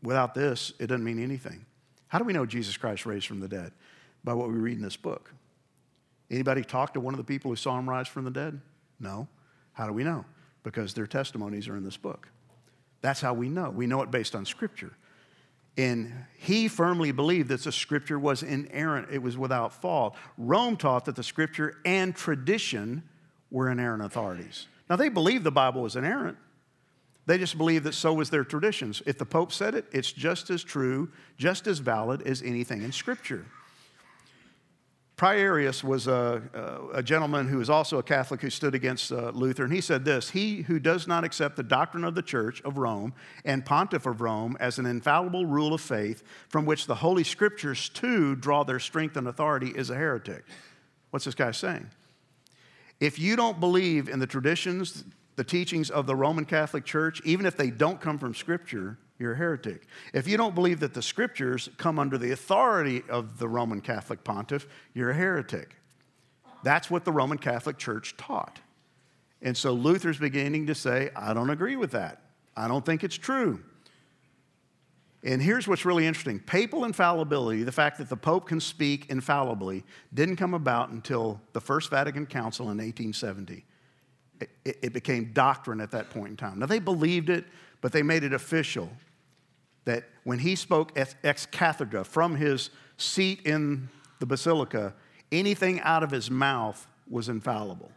without this, it doesn't mean anything. How do we know Jesus Christ raised from the dead? By what we read in this book. Anybody talk to one of the people who saw him rise from the dead? No. How do we know? Because their testimonies are in this book. That's how we know. We know it based on Scripture. And he firmly believed that the Scripture was inerrant, it was without fault. Rome taught that the Scripture and tradition were inerrant authorities. Now, they believed the Bible was inerrant. They just believed that so was their traditions. If the Pope said it, it's just as true, just as valid as anything in Scripture. Prierius was a, a, gentleman who was also a Catholic who stood against uh, Luther, and he said this He who does not accept the doctrine of the Church of Rome and Pontiff of Rome as an infallible rule of faith from which the Holy Scriptures too draw their strength and authority is a heretic. What's this guy saying? If you don't believe in the traditions, the teachings of the Roman Catholic Church, even if they don't come from Scripture, you're a heretic. If you don't believe that the scriptures come under the authority of the Roman Catholic pontiff, you're a heretic. That's what the Roman Catholic Church taught. And so Luther's beginning to say, I don't agree with that. I don't think it's true. And here's what's really interesting papal infallibility, the fact that the Pope can speak infallibly, didn't come about until the First Vatican Council in 1870. It, it became doctrine at that point in time. Now, they believed it, but they made it official that when he spoke ex cathedra from his seat in the basilica, anything out of his mouth was infallible.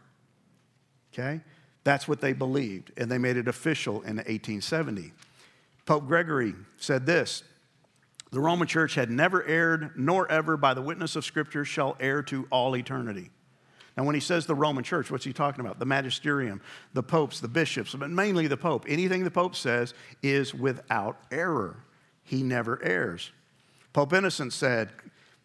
Okay? That's what they believed, and they made it official in 1870. Pope Gregory said this The Roman Church had never erred, nor ever by the witness of Scripture shall err to all eternity. Now, when he says the Roman church, what's he talking about? The magisterium, the popes, the bishops, but mainly the pope. Anything the pope says is without error. He never errs. Pope Innocent said,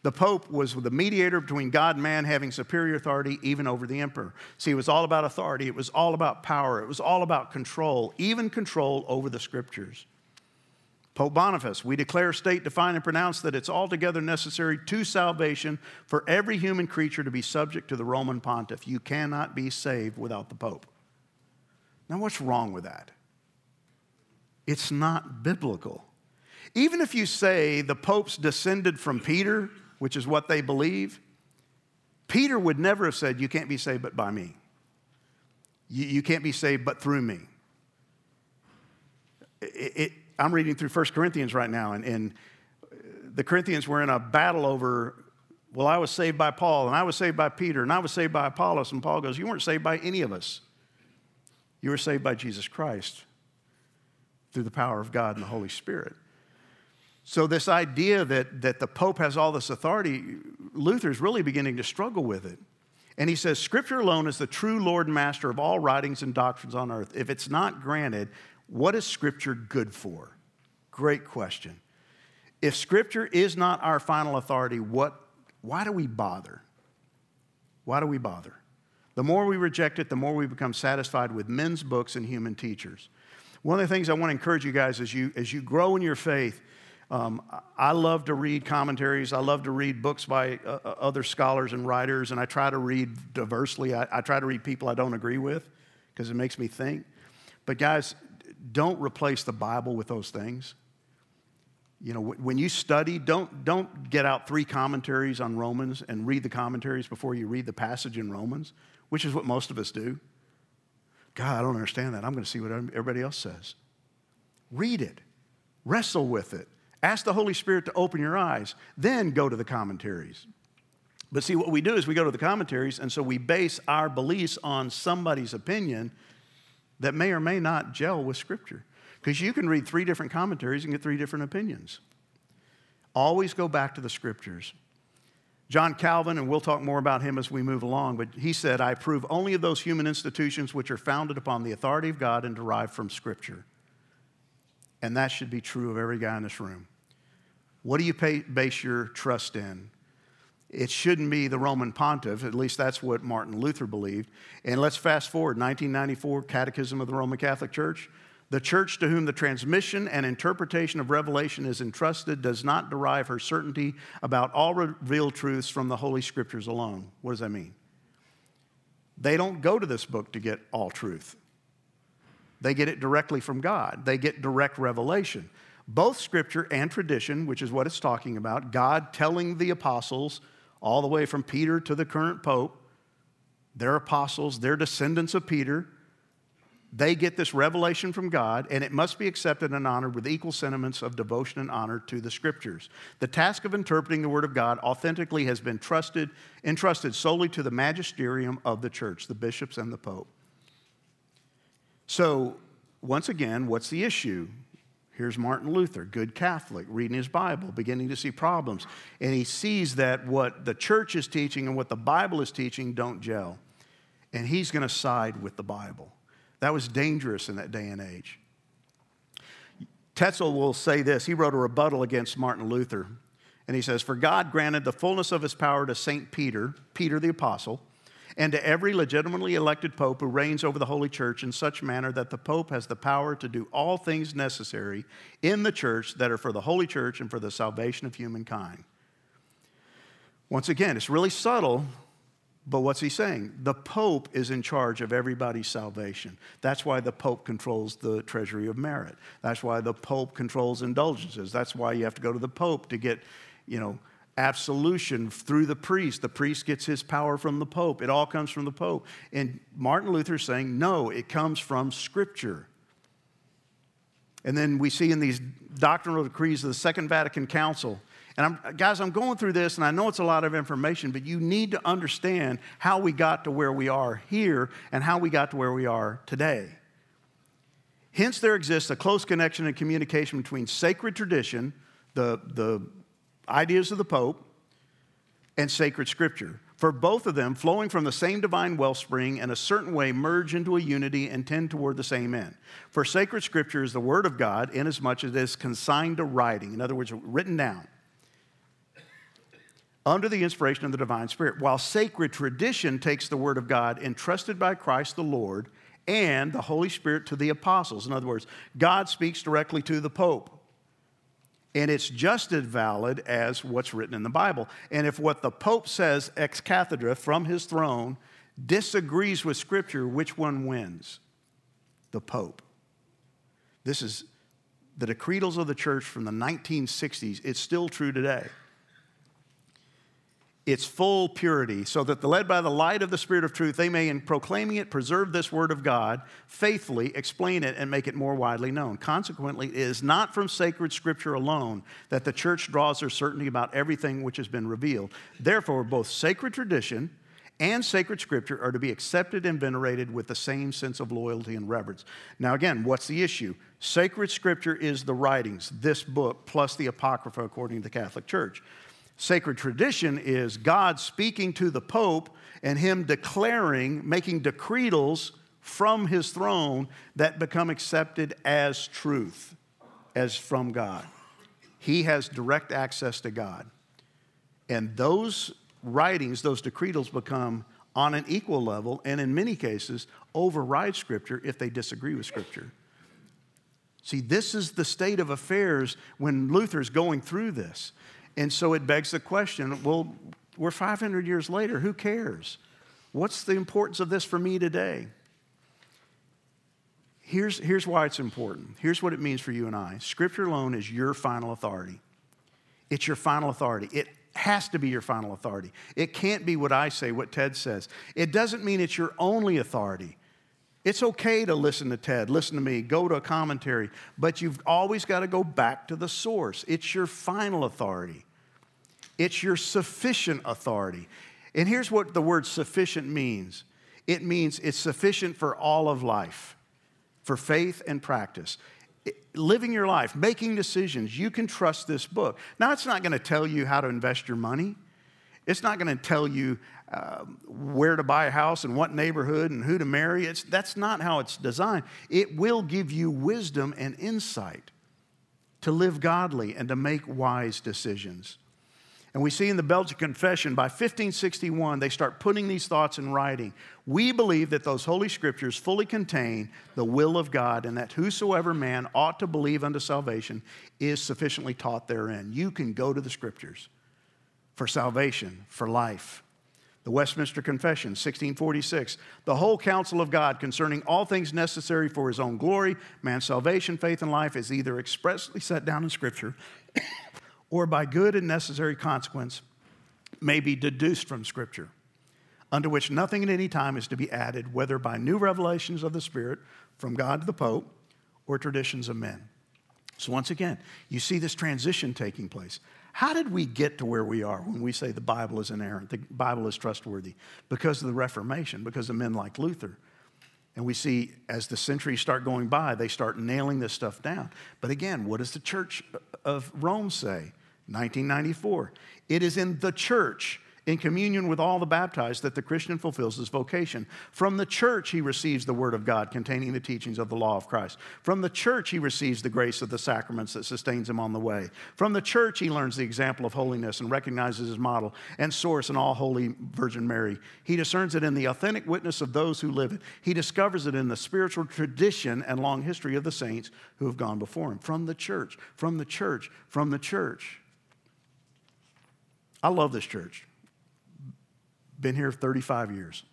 the Pope was the mediator between God and man, having superior authority even over the emperor. See, it was all about authority, it was all about power, it was all about control, even control over the scriptures. Pope Boniface, we declare, state, define, and pronounce that it's altogether necessary to salvation for every human creature to be subject to the Roman pontiff. You cannot be saved without the Pope. Now, what's wrong with that? It's not biblical. Even if you say the popes descended from Peter, which is what they believe, Peter would never have said, You can't be saved but by me. You, you can't be saved but through me. It, it, I'm reading through 1 Corinthians right now, and, and the Corinthians were in a battle over, well, I was saved by Paul, and I was saved by Peter, and I was saved by Apollos. And Paul goes, You weren't saved by any of us. You were saved by Jesus Christ through the power of God and the Holy Spirit. So, this idea that, that the Pope has all this authority, Luther's really beginning to struggle with it. And he says, Scripture alone is the true Lord and Master of all writings and doctrines on earth. If it's not granted, what is Scripture good for? Great question. If Scripture is not our final authority, what, why do we bother? Why do we bother? The more we reject it, the more we become satisfied with men's books and human teachers. One of the things I want to encourage you guys as you, as you grow in your faith, Um, I love to read commentaries. I love to read books by uh, uh, other scholars and writers, and I try to read diversely. I, I try to read people I don't agree with because it makes me think. But, guys, don't replace the Bible with those things. You know, when you study, don't, don't get out three commentaries on Romans and read the commentaries before you read the passage in Romans, which is what most of us do. God, I don't understand that. I'm going to see what everybody else says. Read it, wrestle with it, ask the Holy Spirit to open your eyes, then go to the commentaries. But see, what we do is we go to the commentaries, and so we base our beliefs on somebody's opinion that may or may not gel with Scripture. Because you can read three different commentaries and get three different opinions. Always go back to the Scriptures. John Calvin, and we'll talk more about him as we move along, but he said, I approve only of those human institutions which are founded upon the authority of God and derived from Scripture. And that should be true of every guy in this room. What do you pay, base your trust in? It shouldn't be the Roman pontiff, at least that's what Martin Luther believed. And let's fast forward 1994 Catechism of the Roman Catholic Church. The church to whom the transmission and interpretation of revelation is entrusted does not derive her certainty about all revealed truths from the Holy Scriptures alone. What does that mean? They don't go to this book to get all truth, they get it directly from God, they get direct revelation. Both Scripture and tradition, which is what it's talking about, God telling the apostles, all the way from Peter to the current Pope, they're apostles, they're descendants of Peter they get this revelation from God, and it must be accepted and honored with equal sentiments of devotion and honor to the scriptures. The task of interpreting the Word of God authentically has been trusted, entrusted solely to the magisterium of the church, the bishops and the pope. So, once again, what's the issue? Here's Martin Luther, good Catholic, reading his Bible, beginning to see problems. And he sees that what the church is teaching and what the Bible is teaching don't gel. And he's going to side with the Bible. That was dangerous in that day and age. Tetzel will say this. He wrote a rebuttal against Martin Luther. And he says, For God granted the fullness of his power to St. Peter, Peter the apostle, and to every legitimately elected pope who reigns over the Holy Church in such manner that the pope has the power to do all things necessary in the church that are for the Holy Church and for the salvation of humankind. Once again, it's really subtle, but what's he saying? The Pope is in charge of everybody's salvation. That's why the Pope controls the treasury of merit. That's why the Pope controls indulgences. That's why you have to go to the Pope to get, you know, absolution through the priest. The priest gets his power from the Pope. It all comes from the Pope. And Martin Luther is saying, no, it comes from Scripture. And then we see in these doctrinal decrees of the Second Vatican Council and I'm, guys, I'm going through this, and I know it's a lot of information, but you need to understand how we got to where we are here and how we got to where we are today. Hence, there exists a close connection and communication between sacred tradition, the, the ideas of the Pope, and sacred scripture. For both of them, flowing from the same divine wellspring in a certain way, merge into a unity and tend toward the same end. For sacred scripture is the word of God, inasmuch as it is consigned to writing, in other words, written down under the inspiration of the divine spirit, while sacred tradition takes the word of God entrusted by Christ the Lord and the Holy Spirit to the apostles. In other words, God speaks directly to the Pope. And it's just as valid as what's written in the Bible. And if what the Pope says ex cathedra from his throne disagrees with Scripture, which one wins? The Pope. This is the decretals of the church from the 1960s. It's still true today its full purity, so that, the led by the light of the Spirit of truth, they may, in proclaiming it, preserve this word of God, faithfully explain it, and make it more widely known. Consequently, it is not from sacred scripture alone that the church draws her certainty about everything which has been revealed. Therefore, both sacred tradition and sacred scripture are to be accepted and venerated with the same sense of loyalty and reverence. Now, again, what's the issue? Sacred scripture is the writings, this book, plus the Apocrypha, according to the Catholic Church. Sacred tradition is God speaking to the Pope and him declaring, making decretals from his throne that become accepted as truth, as from God. He has direct access to God. And those writings, those decretals, become on an equal level and in many cases override Scripture if they disagree with Scripture. See, this is the state of affairs when Luther's going through this. And so it begs the question well, we're 500 years later, who cares? What's the importance of this for me today? Here's, here's why it's important. Here's what it means for you and I Scripture alone is your final authority. It's your final authority. It has to be your final authority. It can't be what I say, what Ted says. It doesn't mean it's your only authority. It's okay to listen to Ted, listen to me, go to a commentary, but you've always got to go back to the source. It's your final authority, it's your sufficient authority. And here's what the word sufficient means it means it's sufficient for all of life for faith and practice. Living your life, making decisions, you can trust this book. Now, it's not going to tell you how to invest your money. It's not going to tell you uh, where to buy a house and what neighborhood and who to marry. It's, that's not how it's designed. It will give you wisdom and insight to live godly and to make wise decisions. And we see in the Belgian Confession, by 1561, they start putting these thoughts in writing. We believe that those Holy Scriptures fully contain the will of God, and that whosoever man ought to believe unto salvation is sufficiently taught therein. You can go to the Scriptures for salvation, for life. The Westminster Confession, 1646. The whole counsel of God concerning all things necessary for his own glory, man's salvation, faith, and life is either expressly set down in Scripture or by good and necessary consequence may be deduced from Scripture, unto which nothing at any time is to be added, whether by new revelations of the Spirit from God to the Pope or traditions of men. So, once again, you see this transition taking place. How did we get to where we are when we say the Bible is inerrant, the Bible is trustworthy? Because of the Reformation, because of men like Luther. And we see as the centuries start going by, they start nailing this stuff down. But again, what does the church of Rome say? 1994. It is in the church, in communion with all the baptized, that the Christian fulfills his vocation. From the church, he receives the word of God containing the teachings of the law of Christ. From the church, he receives the grace of the sacraments that sustains him on the way. From the church, he learns the example of holiness and recognizes his model and source in all holy Virgin Mary. He discerns it in the authentic witness of those who live it. He discovers it in the spiritual tradition and long history of the saints who have gone before him. From the church, from the church, from the church. I love this church. Been here 35 years.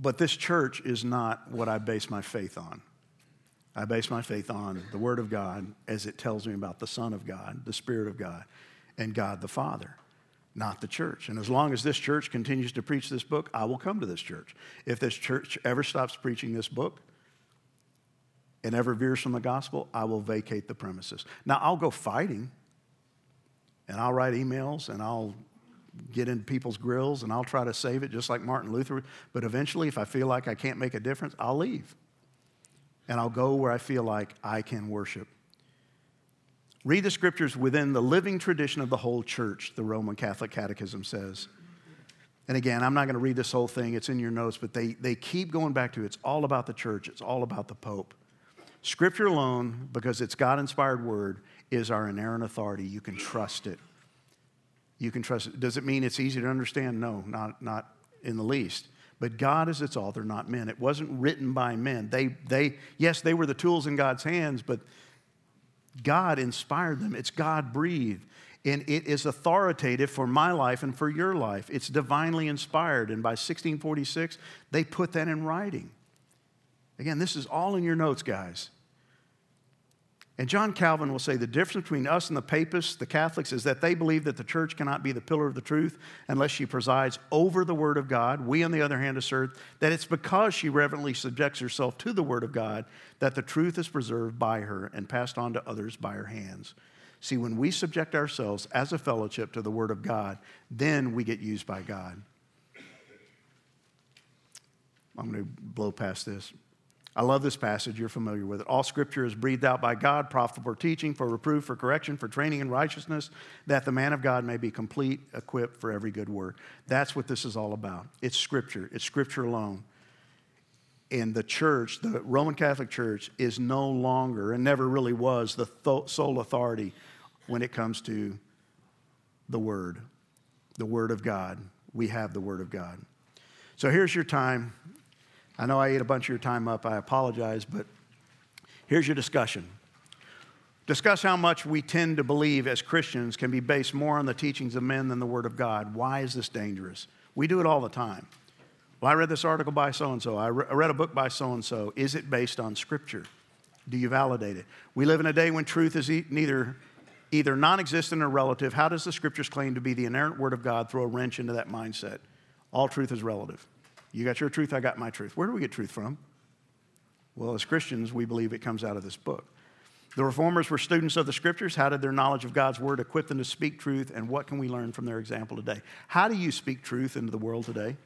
But this church is not what I base my faith on. I base my faith on the Word of God as it tells me about the Son of God, the Spirit of God, and God the Father, not the church. And as long as this church continues to preach this book, I will come to this church. If this church ever stops preaching this book and ever veers from the gospel, I will vacate the premises. Now, I'll go fighting and I'll write emails and I'll get in people's grills and I'll try to save it just like Martin Luther. But eventually, if I feel like I can't make a difference, I'll leave. And I'll go where I feel like I can worship. Read the scriptures within the living tradition of the whole church, the Roman Catholic Catechism says. And again, I'm not going to read this whole thing, it's in your notes, but they, they keep going back to it's all about the church, it's all about the Pope. Scripture alone, because it's God inspired word, is our inerrant authority. You can trust it. You can trust it. Does it mean it's easy to understand? No, not, not in the least. But God is its author, not men. It wasn't written by men. They, they, yes, they were the tools in God's hands, but God inspired them. It's God breathed. And it is authoritative for my life and for your life. It's divinely inspired. And by 1646, they put that in writing. Again, this is all in your notes, guys. And John Calvin will say the difference between us and the papists, the Catholics, is that they believe that the church cannot be the pillar of the truth unless she presides over the Word of God. We, on the other hand, assert that it's because she reverently subjects herself to the Word of God that the truth is preserved by her and passed on to others by her hands. See, when we subject ourselves as a fellowship to the Word of God, then we get used by God. I'm going to blow past this. I love this passage. You're familiar with it. All scripture is breathed out by God, profitable for teaching, for reproof, for correction, for training in righteousness, that the man of God may be complete, equipped for every good work. That's what this is all about. It's scripture, it's scripture alone. And the church, the Roman Catholic Church, is no longer and never really was the th- sole authority when it comes to the Word, the Word of God. We have the Word of God. So here's your time I know I ate a bunch of your time up. I apologize, but Here's your discussion. Discuss how much we tend to believe as Christians can be based more on the teachings of men than the Word of God. Why is this dangerous? We do it all the time. Well, I read this article by so and so. I read a book by so and so. Is it based on Scripture? Do you validate it? We live in a day when truth is neither either non existent or relative. How does the Scriptures claim to be the inerrant Word of God throw a wrench into that mindset? All truth is relative. You got your truth, I got my truth. Where do we get truth from? Well, as Christians, we believe it comes out of this book. The reformers were students of the scriptures. How did their knowledge of God's word equip them to speak truth? And what can we learn from their example today? How do you speak truth into the world today?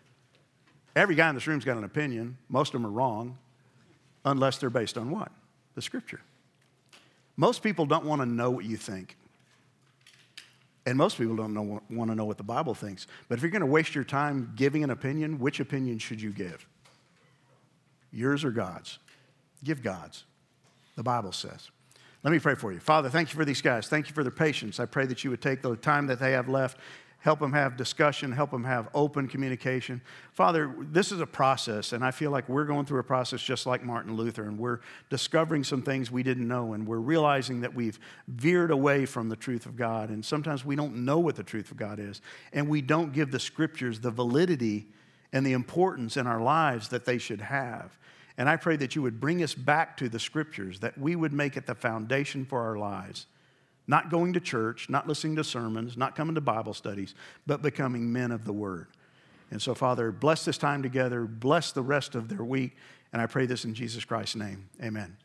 Every guy in this room's got an opinion. Most of them are wrong, unless they're based on what? The scripture. Most people don't want to know what you think. And most people don't know, want to know what the Bible thinks. But if you're going to waste your time giving an opinion, which opinion should you give? Yours or God's? Give God's. The Bible says. Let me pray for you. Father, thank you for these guys. Thank you for their patience. I pray that you would take the time that they have left help them have discussion, help them have open communication. Father, this is a process, and I feel like we're going through a process just like Martin Luther, and we're discovering some things we didn't know, and we're realizing that we've veered away from the truth of God, and sometimes we don't know what the truth of God is, and we don't give the scriptures the validity and the importance in our lives that they should have. And I pray that you would bring us back to the scriptures, that we would make it the foundation for our lives not going to church, not listening to sermons, not coming to Bible studies, but becoming men of the Word. And so, Father, bless this time together, bless the rest of their week, and I pray this in Jesus Christ's name. Amen.